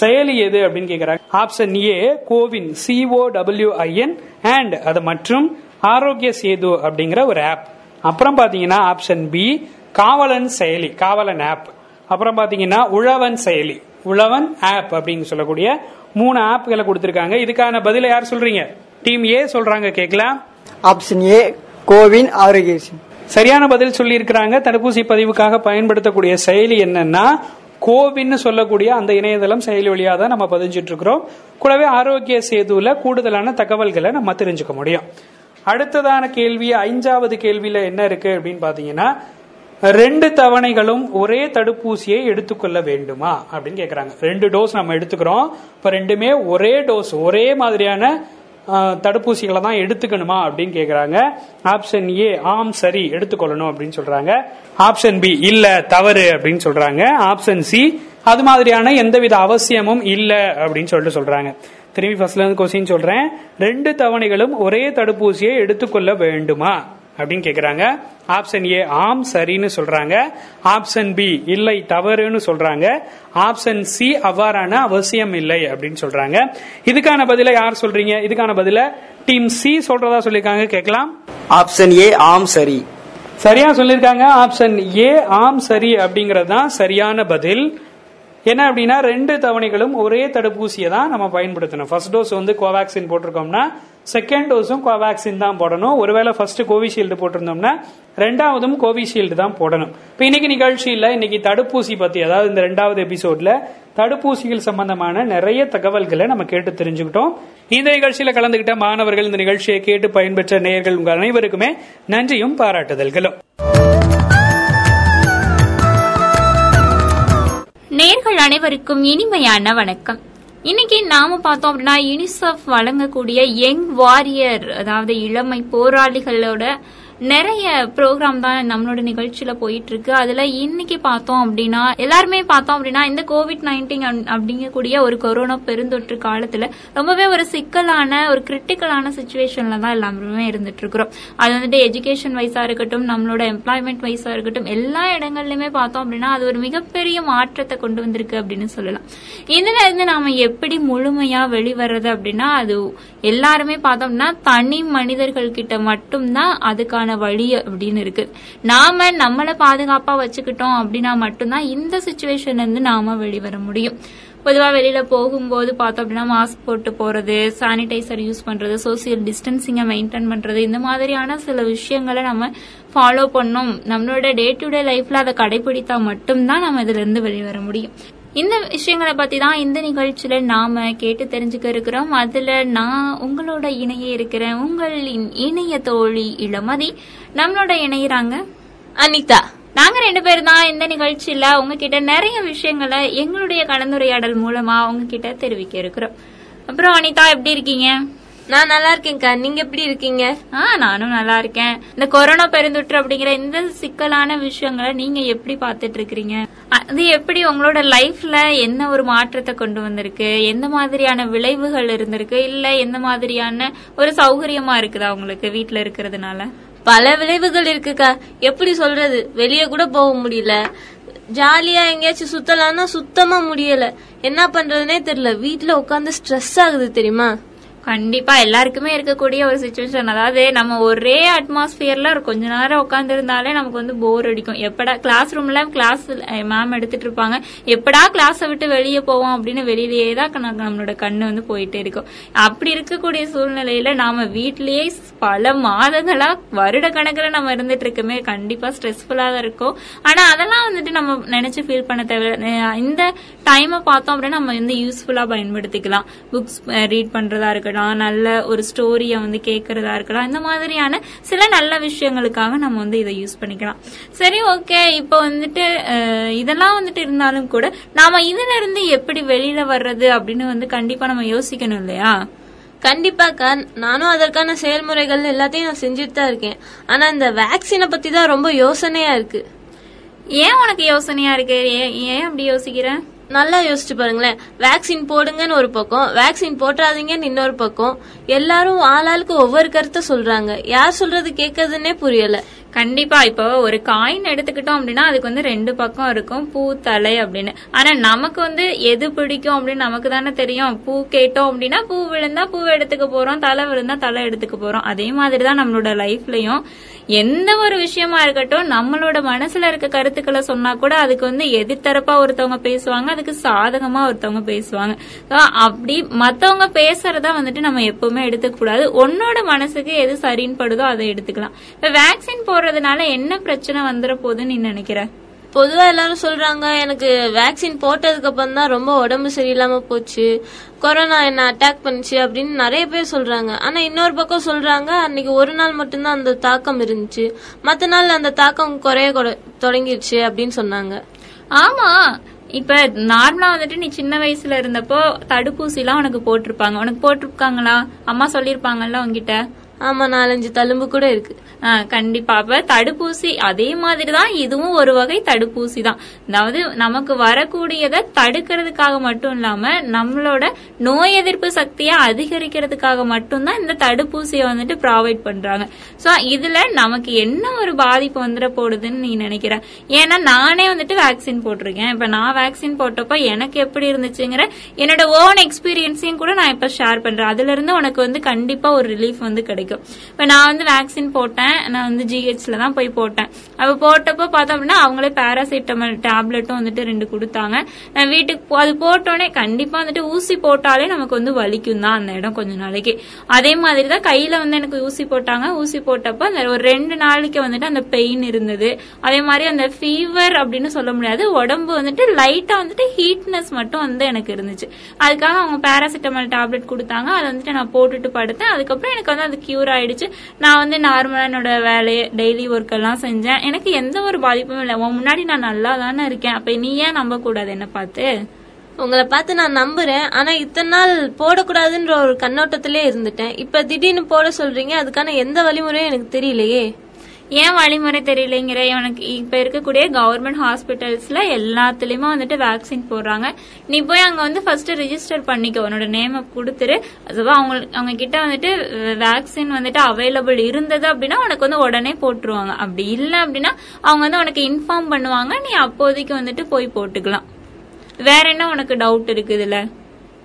செயலி எது அப்படின்னு கேக்குறாங்க? Option A CoWIN C O W I N and அது மற்றும் ஆரோக்கிய சேது அப்படிங்கிற ஒரு ஆப் அப்புறம் பாத்தீங்கன்னா ஆப்ஷன் பி காவலன் செயலி காவலன் ஆப் அப்புறம் பாத்தீங்கன்னா உழவன் செயலி உழவன் ஆப் அப்படின்னு சொல்லக்கூடிய மூணு ஆப்களை கொடுத்திருக்காங்க. இதுக்கான பதில யார் சொல்றீங்க? டீம் ஏ சொல்றாங்க கேட்கலாம். ஆப்ஷன் ஏ கோவின் ஆரோக்கிய சரியான பதில் சொல்லி இருக்கிறாங்க தடுப்பூசி பதிவுக்காக பயன்படுத்தக்கூடிய செயலி என்னன்னா கோவின்னு சொல்லக்கூடிய அந்த இணையதளம் செயலி வழியாக தான் நம்ம பதிஞ்சிட்டு இருக்கிறோம் கூடவே ஆரோக்கிய சேதுல கூடுதலான தகவல்களை நம்ம தெரிஞ்சுக்க முடியும். அடுத்ததான கேள்வி ஐந்தாவது கேள்வியில என்ன இருக்கு அப்படின்னு பாத்தீங்கன்னா ரெண்டு தவணைகளும் ஒரே தடுப்பூசியை எடுத்துக்கொள்ள வேண்டுமா? அப்படின்னு கேக்குறாங்க. ரெண்டு டோஸ் நம்ம எடுத்துக்கிறோம். இப்ப ரெண்டுமே ஒரே டோஸ் ஒரே மாதிரியான தடுப்பூசிகளை தான் எடுத்துக்கணுமா அப்படின்னு கேக்குறாங்க. ஆப்ஷன் ஏ ஆம் சரி எடுத்துக்கொள்ளணும் அப்படின்னு சொல்றாங்க. ஆப்ஷன் பி இல்ல தவறு அப்படின்னு சொல்றாங்க. ஆப்ஷன் சி அது மாதிரியான எந்தவித அவசியமும் இல்ல அப்படின்னு சொல்லிட்டு சொல்றாங்க. திரும்பி ஃபர்ஸ்ட்ல இருந்து கொஸ்டின் சொல்றேன். ரெண்டு தவணைகளும் ஒரே தடுப்பூசியை எடுத்துக்கொள்ள வேண்டுமா? அப்படின்னு கேக்குறாங்க. ஆப்ஷன் ஏ ஆம் சரின்னு சொல்றாங்க. ஆப்ஷன் பி இல்லை தவறுன்னு சொல்றாங்க. ஆப்ஷன் சி அவ்வாறான அவசியம் இல்லை அப்படின்னு சொல்றாங்க. இதுக்கான பதில யார் சொல்றீங்க? இதுக்கான பதில டீம் சி சொல்றதா சொல்லியிருக்காங்க கேட்கலாம். ஆப்ஷன் ஏ ஆம் சரி. சரியா சொல்லியிருக்காங்க? ஆப்ஷன் ஏ ஆம் சரி அப்படிங்கறது தான் சரியான பதில். என்ன அப்படின்னா ரெண்டு தவணைகளும் ஒரே தடுப்பூசியை தான் நம்ம பயன்படுத்தணும். ஃபர்ஸ்ட் டோஸ் வந்து கோவேக்சின் போட்டிருக்கோம்னா செகண்ட் டோஸும் கோவேக்சின் தான் போடணும். ஒருவேளை ஃபர்ஸ்ட் கோவிஷீல்டு போட்டிருந்தோம்னா ரெண்டாவதும் கோவிஷீல்டு தான் போடணும். இப்போ இன்னைக்கு நிகழ்ச்சியில் இன்னைக்கு தடுப்பூசி பத்தி அதாவது இந்த ரெண்டாவது எபிசோட்ல தடுப்பூசிகள் சம்பந்தமான நிறைய தகவல்களை நம்ம கேட்டு தெரிஞ்சுக்கிட்டோம். இந்த நிகழ்ச்சியில கலந்துகிட்ட மாணவர்கள் இந்த நிகழ்ச்சியை கேட்டு பயன்பெற்ற நேயர்கள் உங்கள் அனைவருக்குமே நன்றியும் பாராட்டுதல்களும். நேர்கள் அனைவருக்கும் இனிமையான வணக்கம். இன்னைக்கு நாம பார்த்தோம் அப்படின்னா யூனிசெஃப் வழங்கக்கூடிய யங் வாரியர் அதாவது இளமை போராளிகளோட நிறைய ப்ரோக்ராம் தான் நம்மளோட நிகழ்ச்சியில போயிட்டு இருக்கு அதுல இன்னைக்கு பார்த்தோம் அப்படின்னா எல்லாருமே பார்த்தோம் அப்படின்னா இந்த கோவிட் நைன்டீன் அப்படிங்கக்கூடிய ஒரு கொரோனா பெருந்தொற்று காலத்துல ரொம்பவே ஒரு சிக்கலான ஒரு கிரிட்டிக்கலான சுச்சுவேஷன்ல தான் எல்லாருமே இருந்துட்டு இருக்கிறோம் அது வந்துட்டு எஜுகேஷன் வைஸா இருக்கட்டும் நம்மளோட எம்ப்ளாய்மெண்ட் வைஸா இருக்கட்டும் எல்லா இடங்கள்லயுமே பார்த்தோம் அப்படின்னா அது ஒரு மிகப்பெரிய மாற்றத்தை கொண்டு வந்திருக்கு அப்படின்னு சொல்லலாம். இதுல இருந்து நாம எப்படி முழுமையா வெளிவர்றது அப்படின்னா அது எல்லாருமே பார்த்தோம்னா தனி மனிதர்கள் கிட்ட மட்டும்தான் அதுக்கான வழி அப்படின்னு இருக்கு. நாம நம்மளை பாதுகாப்பா வச்சுக்கிட்டோம் அப்படின்னா மட்டும்தான் இந்த சுச்சுவேஷன்ல இருந்து நாம வெளிவர முடியும். பொதுவா வெளியில போகும்போது பார்த்தோம் அப்படின்னா மாஸ்க் போட்டு போறது சானிடைசர் யூஸ் பண்றது சோசியல் டிஸ்டன்சிங்கை மெயின்டைன் பண்றது இந்த மாதிரியான சில விஷயங்களை நம்ம ஃபாலோ பண்ணோம் நம்மளோட டே டு டே லைஃப்ல அதை கடைபிடித்தா மட்டும்தான் நம்ம இதுல இருந்து வெளிவர முடியும். இந்த விஷயங்களை பத்தி தான் இந்த நிகழ்ச்சியில நாம கேட்டு தெரிஞ்சுக்க இருக்கிறோம். அதுல நான் உங்களோட இணைய இருக்கிறேன். உங்களின் இணைய தோழி இளமதி. நம்மளோட இணையறாங்க அனிதா. நாங்க ரெண்டு பேரும் தான் இந்த நிகழ்ச்சியில உங்ககிட்ட நிறைய விஷயங்களை எங்களுடைய கலந்துரையாடல் மூலமா உங்ககிட்ட தெரிவிக்க இருக்கிறோம். அப்புறம் அனிதா எப்படி இருக்கீங்க? நான் நல்லா இருக்கேன்க்கா. நீங்க எப்படி இருக்கீங்க? ஆ நானும் நல்லா இருக்கேன். இந்த கொரோனா பெருந்தொற்று அப்படிங்கிற இந்த சிக்கலான விஷயங்களை நீங்க எப்படி பார்த்துட்டு இருக்கிறீங்க அது எப்படி உங்களோட லைஃப்ல என்ன ஒரு மாற்றத்தை கொண்டு வந்திருக்கு? எந்த மாதிரியான விளைவுகள் இருந்திருக்கு? இல்ல எந்த மாதிரியான ஒரு சௌகரியமா இருக்குதா உங்களுக்கு வீட்ல இருக்கிறதுனால? பல விளைவுகள் இருக்குக்கா. எப்படி சொல்றது? வெளியே கூட போக முடியல. ஜாலியா எங்கேயாச்சும் சுத்தலாம்னா சுத்தமா முடியல. என்ன பண்றதுனே தெரியல. வீட்ல உட்காந்து ஸ்ட்ரெஸ் ஆகுது தெரியுமா? கண்டிப்பா எல்லாருக்குமே இருக்கக்கூடிய ஒரு சுச்சுவேஷன் அதாவது நம்ம ஒரே அட்மாஸ்பியர்ல கொஞ்ச நேரம் உட்காந்து இருந்தாலே நமக்கு வந்து போர் அடிக்கும். எப்படா கிளாஸ் ரூம்ல கிளாஸ் மேம் எடுத்துட்டு இருப்பாங்க. எப்படா கிளாஸை விட்டு வெளியே போவோம் அப்படின்னு வெளியிலேயே தான் நம்மளோட கண்ணு வந்து போயிட்டே இருக்கும். அப்படி இருக்கக்கூடிய சூழ்நிலையில நாம வீட்லயே பல மாதங்களா வருட கணக்குல நம்ம இருந்துட்டு இருக்கோமே. கண்டிப்பா ஸ்ட்ரெஸ்ஃபுல்லா தான் இருக்கும். ஆனா அதெல்லாம் வந்துட்டு நம்ம நினைச்சு ஃபீல் பண்ண தேவை இந்த டைமை பார்த்தோம் அப்படின்னா நம்ம வந்து யூஸ்ஃபுல்லா பயன்படுத்திக்கலாம். புக்ஸ் ரீட் பண்றதா இருக்கலாம் நல்ல ஒரு ஸ்டோரியை வந்து கேட்கறதா இருக்கலாம். இந்த மாதிரியான சில நல்ல விஷயங்களுக்காக நம்ம வந்து இதை யூஸ் பண்ணிக்கலாம். சரி ஓகே இப்போ வந்துட்டு இதெல்லாம் வந்துட்டு இருந்தாலும் கூட நாம இதுல இருந்து எப்படி வெளியில வர்றது அப்படின்னு வந்து கண்டிப்பா நம்ம யோசிக்கணும் இல்லையா? கண்டிப்பாக்கா நானும் அதற்கான செயல்முறைகள் எல்லாத்தையும் நான் செஞ்சுட்டு தான் இருக்கேன். ஆனா இந்த வேக்சினை பத்தி தான் ரொம்ப யோசனையா இருக்கு. ஏன் உனக்கு யோசனையா இருக்கு? ஏன் ஏன் அப்படி யோசிக்கிற? நல்லா யோசிச்சு பாருங்களேன். வேக்சின் போடுங்கன்னு ஒரு பக்கம் வேக்சின் போட்டாதீங்கன்னு இன்னொரு பக்கம் எல்லாரும் ஆளாளுக்கு ஒவ்வொரு கருத்தை சொல்றாங்க. யார் சொல்றது கேட்கறதுன்னே புரியல. கண்டிப்பா இப்போ ஒரு காயின் எடுத்துக்கிட்டோம் அப்படின்னா அதுக்கு வந்து ரெண்டு பக்கம் இருக்கும். பூ தலை அப்படின்னு. ஆனா நமக்கு வந்து எது பிடிக்கும் அப்படின்னு நமக்கு தானே தெரியும். பூ கேட்டோம் அப்படின்னா பூ விழுந்தா பூ எடுத்துக்க போறோம். தலை விழுந்தா தலை எடுத்துக்க போறோம். அதே மாதிரிதான் நம்மளோட லைஃப்லயும் எந்த ஒரு விஷயமா இருக்கட்டும் நம்மளோட மனசுல இருக்க கருத்துக்களை சொன்னா கூட அதுக்கு வந்து எதிர்த்தரப்பா ஒருத்தவங்க பேசுவாங்க அதுக்கு சாதகமா ஒருத்தவங்க பேசுவாங்க. அப்படி மத்தவங்க பேசுறதா வந்துட்டு நம்ம எப்பவுமே எடுத்துக்க கூடாது உன்னோட மனசுக்கு எது சரின்னு படுதோ அதை எடுத்துக்கலாம். இப்ப வேக்சின் போடுறதுனால என்ன பிரச்சனை வந்துட போகுதுன்னு நீ நினைக்கிற? பொதுவா எல்லாரும் சொல்றாங்க எனக்கு வேக்சின் போட்டதுக்கு அப்புறம் தான் ரொம்ப உடம்பு சரியில்லாம போச்சு கொரோனா என்ன அட்டாக் பண்ணுச்சு அப்படின்னு நிறைய பேர் சொல்றாங்க. ஆனா இன்னொரு பக்கம் சொல்றாங்க அன்னைக்கு ஒரு நாள் மட்டும்தான் அந்த தாக்கம் இருந்துச்சு. மத்த நாள் அந்த தாக்கம் குறைய கொட- தொடங்கிருச்சு அப்படின்னு சொன்னாங்க. ஆமா. இப்ப நார்மலா வந்துட்டு நீ சின்ன வயசுல இருந்தப்போ தடுப்பூசி எல்லாம் உனக்கு போட்டிருப்பாங்க. உனக்கு போட்டிருக்காங்களா? அம்மா சொல்லிருப்பாங்கல்ல உங்ககிட்ட ஆமா நாலஞ்சு தழும்பு கூட இருக்கு. ஆ, கண்டிப்பா. அப்ப தடுப்பூசி அதே மாதிரிதான் இதுவும் ஒரு வகை தடுப்பூசி தான். அதாவது நமக்கு வரக்கூடியதை தடுக்கிறதுக்காக மட்டும் இல்லாம நம்மளோட நோய் எதிர்ப்பு சக்தியை அதிகரிக்கிறதுக்காக மட்டும்தான் இந்த தடுப்பூசியை வந்துட்டு ப்ராவைட் பண்றாங்க. சோ இதுல நமக்கு என்ன ஒரு பாதிப்பு வந்துட போடுதுன்னு நீ நினைக்கிற? ஏன்னா நானே வந்துட்டு வேக்சின் போட்டிருக்கேன். இப்ப நான் வேக்சின் போட்டப்ப எனக்கு எப்படி இருந்துச்சுங்கிற என்னோட ஓன் எக்ஸ்பீரியன்ஸையும் கூட நான் இப்ப ஷேர் பண்றேன். அதுல இருந்து உனக்கு வந்து கண்டிப்பா ஒரு ரிலீஃப் வந்து கிடைக்கும். இப்போ நான் வந்து வேக்சின் போட்டேன். நான் வந்து ஜிஹெச்ல தான் போய் போட்டேன். அப்போ போட்டப்போ பார்த்தோம் அப்படின்னா அவங்களே பேராசிட்டமல் டேப்லெட்டும் வந்துட்டு ரெண்டு கொடுத்தாங்க. நான் வீட்டுக்கு போ- அது போட்டோடனே கண்டிப்பா வந்துட்டு ஊசி போட்டாலே நமக்கு வந்து வலிக்கும் தான் அந்த இடம் கொஞ்ச நாளைக்கு. அதே மாதிரி தான் கையில வந்து எனக்கு ஊசி போட்டாங்க. ஊசி போட்டப்போ அந்த ஒரு ரெண்டு நாளைக்கு வந்துட்டு அந்த பெயின் இருந்தது. அதே மாதிரி அந்த ஃபீவர் அப்படின்னு சொல்ல முடியாது. உடம்பு வந்துட்டு லைட்டா வந்துட்டு ஹீட்னஸ் மட்டும் வந்து எனக்கு இருந்துச்சு. அதுக்காக அவங்க பேராசிட்டமல் டேப்லெட் கொடுத்தாங்க. அதை வந்துட்டு நான் போட்டுட்டு படுத்தேன். அதுக்கப்புறம் எனக்கு வந்து அது கியூர் ஆயிடுச்சு. நான் வந்து நார்மலா என்னோட வேலையை டெய்லி ஒர்க் எல்லாம் செஞ்சேன். எனக்கு எந்த ஒரு பாதிப்பும் இல்லை. உன் முன்னாடி நான் நல்லா தானே இருக்கேன். அப்ப நீ ஏன் நம்ப கூடாது என்ன பார்த்து? உங்களை பார்த்து நான் நம்புறேன். ஆனா இத்தனை நாள் போடக்கூடாதுன்ற ஒரு கண்ணோட்டத்திலே இருந்துட்டேன். இப்ப திடீர்னு போட சொல்றீங்க. அதுக்கான எந்த வழிமுறையும் எனக்கு தெரியலையே. ஏன் வழிமுறை தெரியலைங்கிற உனக்கு இப்ப இருக்கக்கூடிய கவர்மெண்ட் ஹாஸ்பிட்டல்ஸ்ல எல்லாத்துலயுமே வந்துட்டு வேக்சின் போடுறாங்க. நீ போய் அங்க வந்து ஃபர்ஸ்ட் ரிஜிஸ்டர் பண்ணிக்கோ. உன்னோட நேம கொடுத்துரு. அதுவா அவங்க அவங்க கிட்ட வந்துட்டு வேக்சின் வந்துட்டு அவைலபிள் இருந்தது அப்படின்னா உனக்கு வந்து உடனே போட்டுருவாங்க. அப்படி இல்ல அப்படின்னா அவங்க வந்து உனக்கு இன்ஃபார்ம் பண்ணுவாங்க. நீ அப்போதைக்கு வந்துட்டு போய் போட்டுக்கலாம். வேற என்ன உனக்கு டவுட் இருக்கு இதுல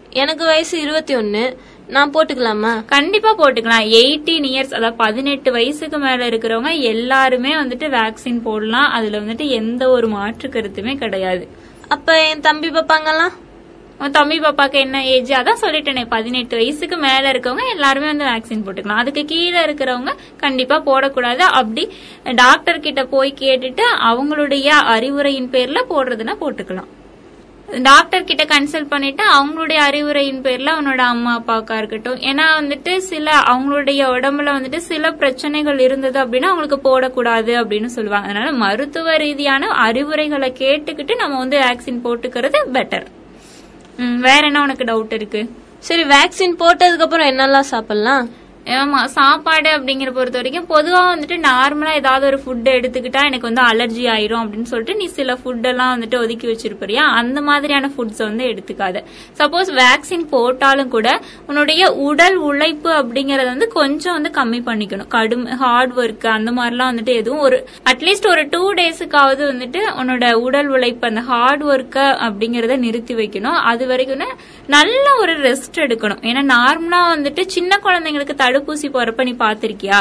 எனக்கு வயசு இருபத்தி ஒன்னு நான் போட்டுக்கலாமா? கண்டிப்பா போட்டுக்கலாம். எயிட்டீன் இயர்ஸ் அதாவது பதினெட்டு வயசுக்கு மேல இருக்கிறவங்க எல்லாருமே வந்துட்டு வேக்சின் போடலாம். அதுல வந்துட்டு எந்த ஒரு மாற்று கருத்துமே கிடையாது. அப்ப என் தம்பி பாப்பாங்கலாம்? உன் தம்பி பாப்பாக்கு என்ன ஏஜ் அதான் சொல்லிட்டேனே பதினெட்டு வயசுக்கு மேல இருக்கவங்க எல்லாருமே வந்து வேக்சின் போட்டுக்கலாம். அதுக்கு கீழே இருக்கிறவங்க கண்டிப்பா போடக்கூடாது. அப்படி டாக்டர் கிட்ட போய் கேட்டுட்டு அவங்களுடைய அறிவுரையின் பேர்ல போடுறதுன்னா போட்டுக்கலாம். டாக்டர் கிட்ட கன்சல்ட் பண்ணிட்டு அவங்களுடைய அறிவுரையின் பேர்ல அவனோட அம்மா அப்பாவுக்கா இருக்கட்டும். ஏன்னா வந்துட்டு சில அவங்களுடைய உடம்புல வந்துட்டு சில பிரச்சனைகள் இருந்தது அப்படின்னா அவங்களுக்கு போடக்கூடாது அப்படின்னு சொல்லுவாங்க. அதனால மருத்துவ ரீதியான அறிவுரைகளை கேட்டுக்கிட்டு நம்ம வந்து வேக்சின் போட்டுக்கிறது பெட்டர் வேற என்ன உனக்கு டவுட் இருக்கு? சரி வேக்சின் போட்டதுக்கு அப்புறம் என்னெல்லாம் சாப்பிடலாம்? ஆமா சாப்பாடு அப்படிங்கிற பொறுத்த வரைக்கும் பொதுவா வந்துட்டு நார்மலா ஏதாவது ஒரு ஃபுட் எடுத்துக்கிட்டா எனக்கு வந்து அலர்ஜி ஆயிரும் அப்படின்னு சொல்லிட்டு நீ சில ஃபுட் எல்லாம் வந்துட்டு ஒதுக்கி வச்சிருப்பியா? அந்த மாதிரியான ஃபுட்ஸ் வந்து எடுத்துக்காத. சப்போஸ் வேக்சின் போட்டாலும் கூட உன்னுடைய உடல் உழைப்பு அப்படிங்கறத வந்து கொஞ்சம் வந்து கம்மி பண்ணிக்கணும். கடும் ஹார்ட் ஒர்க் அந்த மாதிரிலாம் வந்துட்டு எதுவும் ஒரு அட்லீஸ்ட் ஒரு டூ டேஸுக்காவது வந்துட்டு உன்னோட உடல் உழைப்பு அந்த ஹார்ட் ஒர்க்க அப்படிங்கறத நிறுத்தி வைக்கணும். அது வரைக்கும் நல்ல ஒரு ரெஸ்ட் எடுக்கணும். ஏன்னா நார்மலா வந்துட்டு சின்ன குழந்தைங்களுக்கு தடுப்பூசி போறப்ப நீ பாத்திருக்கியா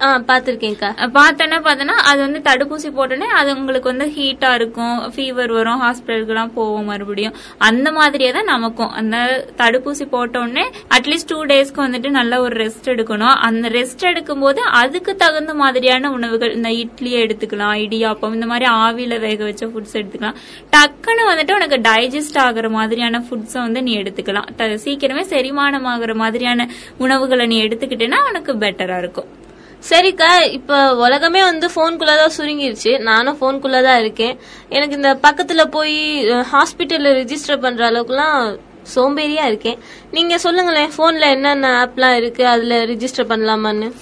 பாத்திருக்கேன்க்கா பார்த்தோன்னே பார்த்தோன்னா அது வந்து தடுப்பூசி போட்டோன்னே அது உங்களுக்கு வந்து ஹீட்டா இருக்கும் ஃபீவர் வரும் ஹாஸ்பிட்டலுக்குலாம் போவோம் மறுபடியும். அந்த மாதிரியே தான் நமக்கும். அந்த தடுப்பூசி போட்டோடனே அட்லீஸ்ட் டூ டேஸ்க்கு வந்துட்டு நல்ல ஒரு ரெஸ்ட் எடுக்கணும். அந்த ரெஸ்ட் எடுக்கும் போது அதுக்கு தகுந்த மாதிரியான உணவுகள் இந்த இட்லியை எடுத்துக்கலாம் இடியாப்பம் இந்த மாதிரி ஆவியில வேக வச்ச ஃபுட்ஸ் எடுத்துக்கலாம். டக்குன்னு வந்துட்டு உனக்கு டைஜஸ்ட் ஆகுற மாதிரியான ஃபுட்ஸை வந்து நீ எடுத்துக்கலாம். த- சீக்கிரமே செரிமானம் ஆகுற மாதிரியான உணவுகளை நீ எடுத்துக்கிட்டேன்னா உனக்கு பெட்டரா இருக்கும். சரிக்கா இப்ப உலகமே வந்து போன்குள்ளதான் சுருங்கிருச்சு. நானும் போன்குள்ளதான் இருக்கேன். எனக்கு இந்த பக்கத்துல போய் ஹாஸ்பிட்டல்ல ரிஜிஸ்டர் பண்ற அளவுக்குலாம் சோம்பேறியா இருக்கேன். நீங்க சொல்லுங்களேன் போன்ல என்னென்ன ஆப்லாம் இருக்கு? அதுல ரிஜிஸ்டர் பண்ணலாமான்னு.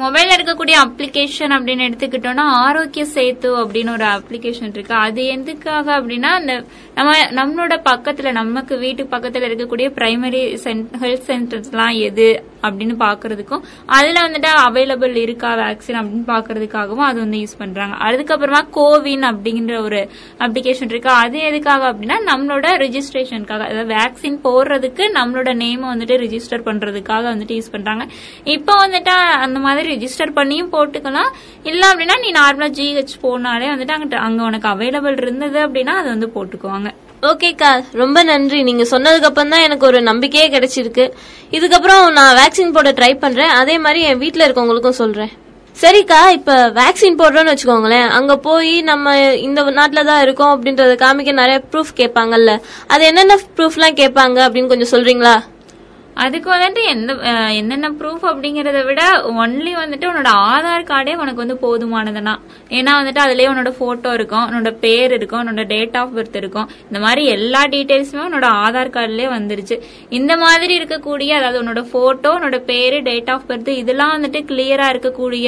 மொபைல்ல இருக்கக்கூடிய அப்ளிகேஷன் அப்படின்னு எடுத்துக்கிட்டோம்னா ஆரோக்கிய சேத்து அப்படின்னு ஒரு அப்ளிகேஷன் இருக்கு. அது எதுக்காக அப்படின்னா அந்த நம்ம நம்மளோட பக்கத்துல நமக்கு வீட்டுக்கு பக்கத்துல இருக்கக்கூடிய பிரைமரி ஹெல்த் சென்டர்ஸ்லாம் எது அப்படின்னு பாக்குறதுக்கும் அதுல வந்துட்டு அவைலபிள் இருக்கா வேக்சின் அப்படின்னு பாக்குறதுக்காகவும் அது வந்து யூஸ் பண்றாங்க. அதுக்கப்புறமா கோவின் அப்படிங்கிற ஒரு அப்ளிகேஷன் இருக்கு. அது எதுக்காக அப்படின்னா நம்மளோட ரிஜிஸ்ட்ரேஷனுக்காக அதாவது வேக்சின் போடுறதுக்கு நம்மளோட நேம் வந்துட்டு ரிஜிஸ்டர் பண்றதுக்காக வந்துட்டு யூஸ் பண்றாங்க. இப்போ வந்துட்டு அந்த மாதிரி ரிஜிஸ்டர் பண்ணியும் போட்டுக்கலாம். இல்ல அப்படின்னா நீ நார்மலா ஜிஹெச் போனாலே வந்துட்டு அங்கிட்ட அங்க உனக்கு அவைலபிள் இருந்தது அப்படின்னா அது வந்து போட்டுக்குவாங்க. ஓகேக்கா ரொம்ப நன்றி. நீங்க சொன்னதுக்கு அப்புறம் தான் எனக்கு ஒரு நம்பிக்கையே கிடைச்சிருக்கு. இதுக்கப்புறம் நான் வேக்சின் போட ட்ரை பண்றேன். அதே மாதிரி என் வீட்டுல இருக்கவங்களுக்கும் சொல்றேன். சரிக்கா இப்ப வேக்சின் போடுறோம்னு வச்சுக்கோங்களேன். அங்க போய் நம்ம இந்த நாட்டுல தான் இருக்கோம் அப்படின்றத காமிக்க நிறைய ப்ரூஃப் கேட்பாங்கல்ல. அது என்னென்ன ப்ரூஃப்லாம் கேட்பாங்க அப்படின்னு கொஞ்சம் சொல்றீங்களா? அதுக்கு வந்துட்டு எந்த என்னென்ன ப்ரூஃப் அப்படிங்கறத விட ஒன்லி வந்துட்டு உன்னோட ஆதார் கார்டே உனக்கு வந்து போதுமானதுனா ஏன்னா வந்துட்டு அதுலயே உன்னோட போட்டோ இருக்கும் உன்னோட பேர் இருக்கும் உன்னோட டேட் ஆஃப் பர்த் இருக்கும். இந்த மாதிரி எல்லா டீடைல்ஸுமே உன்னோட ஆதார் கார்டுலயே வந்துருச்சு. இந்த மாதிரி இருக்கக்கூடிய அதாவது உன்னோட போட்டோ உன்னோட பேரு டேட் ஆஃப் பர்த் இதெல்லாம் வந்துட்டு கிளியரா இருக்கக்கூடிய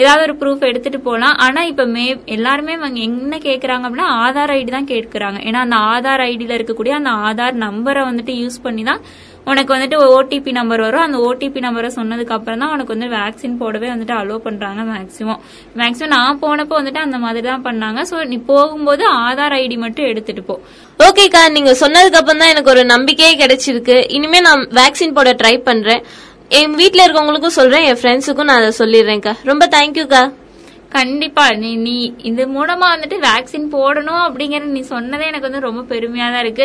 ஏதாவது ஒரு ப்ரூஃப் எடுத்துட்டு போகலாம் ஆனா இப்ப மே எல்லாருமே அவங்க என்ன கேக்குறாங்க அப்படின்னா ஆதார் ஐடி தான் கேட்கிறாங்க. ஏன்னா அந்த ஆதார் ஐடியில இருக்கக்கூடிய அந்த ஆதார் நம்பரை வந்துட்டு யூஸ் பண்ணி தான் உனக்கு வந்துட்டு ஓடிபி நம்பர் வரும். அந்த ஓடிபி நம்பரை சொன்னதுக்கு அப்புறம் தான் உனக்கு வந்து வேக்சின் போடவே வந்துட்டு அலோவ் பண்றாங்க மேக்சிமம் மேக்சிமம் நான் போனப்போ வந்துட்டு அந்த மாதிரி தான் பண்ணாங்க. சோ நீ போகும்போது ஆதார் ஐடி மட்டும் எடுத்துட்டு போ. ஓகேக்கா நீங்க சொன்னதுக்கு அப்புறம் தான் எனக்கு ஒரு நம்பிக்கையே கிடைச்சிருக்கு. இனிமே நான் வேக்சின் போட ட்ரை பண்றேன். என் வீட்டில் இருக்கவங்களுக்கும் சொல்றேன். என் ஃப்ரெண்ட்ஸுக்கும் நான் அதை சொல்லிடுறேன்க்கா ரொம்ப தேங்க்யூக்கா கண்டிப்பா. நீ நீ இது மூலமா வந்துட்டு வேக்சின் போடணும் அப்படிங்கறது நீ சொன்னதே எனக்கு வந்து ரொம்ப பெருமையா தான் இருக்கு.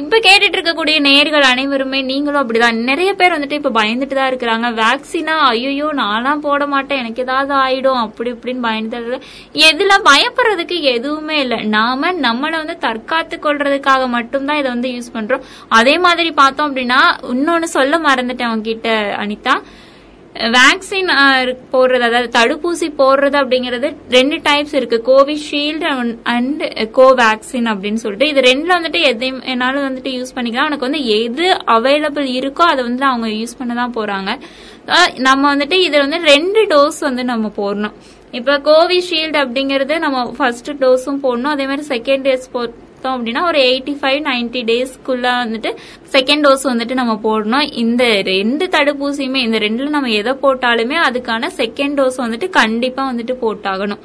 இப்ப கேட்டுட்டு இருக்கக்கூடிய நேர்கள் அனைவருமே நீங்களும் அப்படிதான். நிறைய பேர் வந்துட்டு இப்ப பயந்துட்டு தான் இருக்கிறாங்க வேக்சினா ஐயோ நான்லாம் போட மாட்டேன். எனக்கு ஏதாவது ஆயிடும். அப்படி இப்படின்னு பயந்துட்டு எதுல பயப்படுறதுக்கு எதுவுமே இல்ல. நாம நம்மளை வந்து தற்காத்து கொள்றதுக்காக மட்டும்தான் இதை வந்து யூஸ் பண்றோம். அதே மாதிரி பார்த்தோம் அப்படின்னா இன்னொன்னு சொல்ல மறந்துட்டேன் உங்ககிட்ட அனிதா. வேக்சின் போடுறது அதாவது தடுப்பூசி போடுறது அப்படிங்கிறது ரெண்டு டைப்ஸ் இருக்கு. கோவிஷீல்டு அண்ட் கோவேக்சின் அப்படின்னு சொல்லிட்டு. இது ரெண்டுல வந்துட்டு எதையும் என்னாலும் வந்துட்டு யூஸ் பண்ணிக்கலாம். உனக்கு வந்து எது அவைலபிள் இருக்கோ அதை வந்து அவங்க யூஸ் பண்ண தான் போறாங்க. நம்ம வந்துட்டு இதுல வந்து ரெண்டு டோஸ் வந்து நம்ம போடணும். இப்ப கோவிஷீல்டு அப்படிங்கறது நம்ம ஃபர்ஸ்ட் டோஸும் போடணும். அதே மாதிரி செகண்ட் டோஸ் எடுத்தோம் அப்படின்னா ஒரு எயிட்டி ஃபைவ் நைன்டி டேஸ்க்குள்ள வந்துட்டு செகண்ட் டோஸ் வந்துட்டு நம்ம போடணும். இந்த ரெண்டு தடுப்பூசியுமே இந்த ரெண்டுல நம்ம எதை போட்டாலுமே அதுக்கான செகண்ட் டோஸ் வந்துட்டு கண்டிப்பா வந்துட்டு போட்டாகணும்.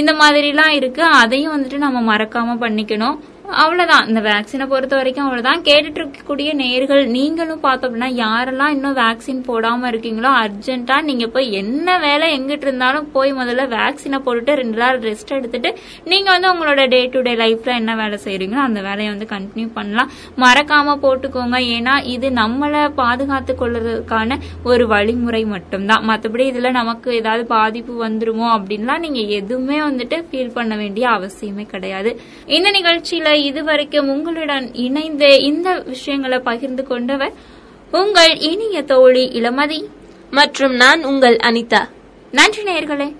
இந்த மாதிரிலாம் இருக்கு. அதையும் வந்துட்டு நம்ம மறக்காம பண்ணிக்கணும். அவ்வளவுதான். இந்த வேக்சினை பொறுத்த வரைக்கும் அவ்வளவுதான். கேட்டுட்டு இருக்கக்கூடிய நேர்கள் நீங்களும் பார்த்தோம் அப்படின்னா யாரெல்லாம் இன்னும் வேக்சின் போடாம இருக்கீங்களோ அர்ஜென்ட்டாக நீங்க போய் என்ன வேலை எங்கிட்டு இருந்தாலும் போய் முதல்ல வேக்சினை போட்டுட்டு ரெண்டு நாள் ரெஸ்ட் எடுத்துட்டு நீங்க வந்து உங்களோட டே டு டே லைஃப்ல என்ன வேலை செய்கிறீங்களோ அந்த வேலையை வந்து கண்டினியூ பண்ணலாம். மறக்காம போட்டுக்கோங்க. ஏன்னா இது நம்மளை பாதுகாத்து கொள்றதுக்கான ஒரு வழிமுறை மட்டும்தான். மற்றபடி இதுல நமக்கு ஏதாவது பாதிப்பு வந்துருமோ அப்படின்லாம் நீங்க எதுவுமே வந்துட்டு ஃபீல் பண்ண வேண்டிய அவசியமே கிடையாது. இந்த நிகழ்ச்சியில இதுவரைக்கும் உங்களுடன் இணைந்து இந்த விஷயங்களை பகிர்ந்து கொண்டவர் உங்கள் இனிய தோழி இளமதி. மற்றும் நான் உங்கள் அனிதா. நன்றி நேயர்களே.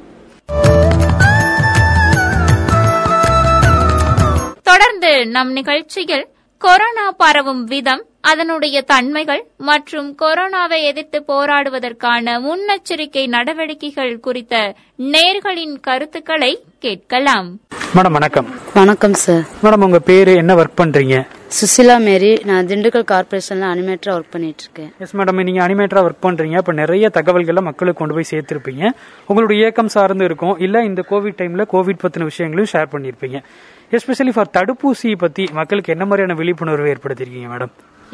தொடர்ந்து நம் நிகழ்ச்சியில் கொரோனா பரவும் விதம் அதனுடைய தன்மைகள் மற்றும் கொரோனாவை எதிர்த்து போராடுவதற்கான முன்னெச்சரிக்கை நடவடிக்கைகள் குறித்த நேர்களின் கருத்துக்களை கேட்கலாம். மேடம் வணக்கம். வணக்கம் சார் மேடம் உங்க பேரு என்ன ஒர்க் பண்றீங்க? சுசிலா மேரி. நான் திண்டுக்கல் கார்பரேஷன்ல அனிமேட்டரா ஒர்க் பண்ணிட்டு இருக்கேன் எஸ் மேடம் நீங்க அனிமேட்டரா ஒர்க் பண்றீங்க. அப்ப நிறைய தகவல்களை மக்களுக்கு கொண்டு போய் சேர்த்திருப்பீங்க. உங்களுடைய இயக்கம் சார்ந்து இருக்கும். இல்ல இந்த கோவிட் டைம்ல கோவிட் பத்தின விஷயங்களையும் ஷேர் பண்ணிருப்பீங்க. எஸ்பெஷலி ஃபார் தடுப்பூசி பத்தி மக்களுக்கு என்ன மாதிரியான விழிப்புணர்வு ஏற்படுத்திருக்கீங்க மேடம்?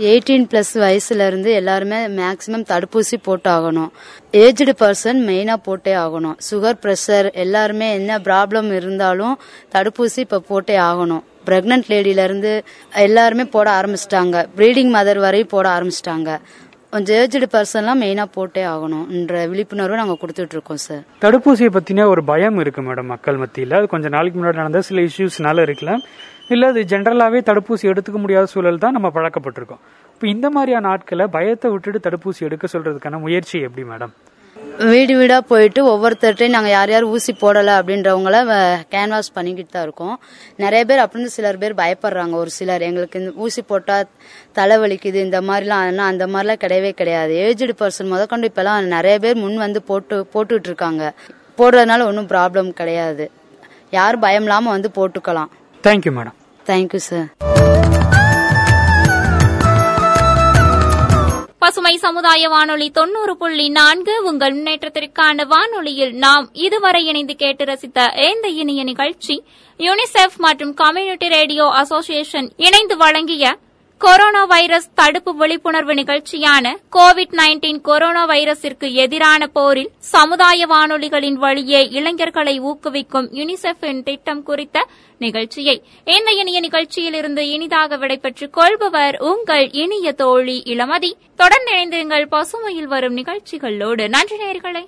எயிட்டீன் பிளஸ் வயசுல இருந்து எல்லாருமே மேக்சிமம் தடுப்பூசி போட்டு ஆகணும் ஏஜ்டு பர்சன் மெயினா போட்டே ஆகணும். சுகர் பிரஷர் எல்லாருமே என்ன ப்ராப்ளம் இருந்தாலும் தடுப்பூசி இப்ப போட்டே ஆகணும். பிரெக்னன்ட் லேடியில இருந்து எல்லாருமே போட ஆரம்பிச்சிட்டாங்க. ப்ரீடிங் மதர் வரையும் போட ஆரம்பிச்சிட்டாங்க. கொஞ்சம் ஏஜ்டு பர்சன்லாம் மெயினா போட்டே ஆகணும்ன்ற விழிப்புணர்வு நாங்க கொடுத்துட்டு இருக்கோம் சார் தடுப்பூசியை பத்தின ஒரு பயம் இருக்கு மேடம் மக்கள் மத்தியில். அது கொஞ்சம் நாளைக்கு முன்னாடி நடந்த சில இஷ்யூஸ்னால இருக்கலாம். இல்ல அது ஜென்ரலாவே தடுப்பூசி எடுத்துக்க முடியாத சூழல் தான் நம்ம பழக்கப்பட்டிருக்கோம். இப்போ இந்த மாதிரியான ஆட்களை பயத்தை விட்டுட்டு தடுப்பூசி எடுக்க சொல்றதுக்கான முயற்சி எப்படி மேடம் வீடு வீடா போயிட்டு ஒவ்வொருத்தர்ட்டையும் நாங்க யார் யார் ஊசி போடல அப்படின்றவங்கள கேன்வாஸ் பண்ணிக்கிட்டு தான் இருக்கோம். நிறைய பேர் அப்படின்னு சிலர் பேர் பயப்படுறாங்க. ஒரு சிலர் எங்களுக்கு இந்த ஊசி போட்டா தலை வலிக்குது இந்த மாதிரிலாம் ஆனா அந்த மாதிரிலாம் கிடையவே கிடையாது. ஏஜ்டு பர்சன் முதற்கொண்டு இப்பெல்லாம் நிறைய பேர் முன் வந்து போட்டு போட்டுட்டு இருக்காங்க போடுறதுனால ஒன்றும் ப்ராப்ளம் கிடையாது. யாரும் பயம் இல்லாம வந்து போட்டுக்கலாம். தேங்க்யூ மேடம் தேங்க்யூ சார் பசுமை சமுதாய வானொலி தொண்ணூறு புள்ளி நான்கு உங்கள் முன்னேற்றத்திற்கான வானொலியில் நாம் இதுவரை இணைந்து கேட்டு ரசித்த இந்த இனிய நிகழ்ச்சி யூனிசெஃப் மற்றும் கம்யூனிட்டி ரேடியோ அசோசியேஷன் இணைந்து வழங்கிய கொரோனா வைரஸ் தடுப்பு விழிப்புணர்வு நிகழ்ச்சியான கோவிட் நைன்டீன் கொரோனா வைரஸிற்கு எதிரான போரில் சமுதாய வானொலிகளின் வழியே இளைஞர்களை ஊக்குவிக்கும் யுனிசெஃபின் திட்டம் குறித்த நிகழ்ச்சியை இந்த இனிய நிகழ்ச்சியிலிருந்து இனிதாக விடைபெற்றுக் கொள்பவர் உங்கள் இனிய தோழி இளமதி. தொடர்ந்து இணைந்திருங்கள் பசுமையில் வரும் நிகழ்ச்சிகளோடு. நன்றி நேர்களை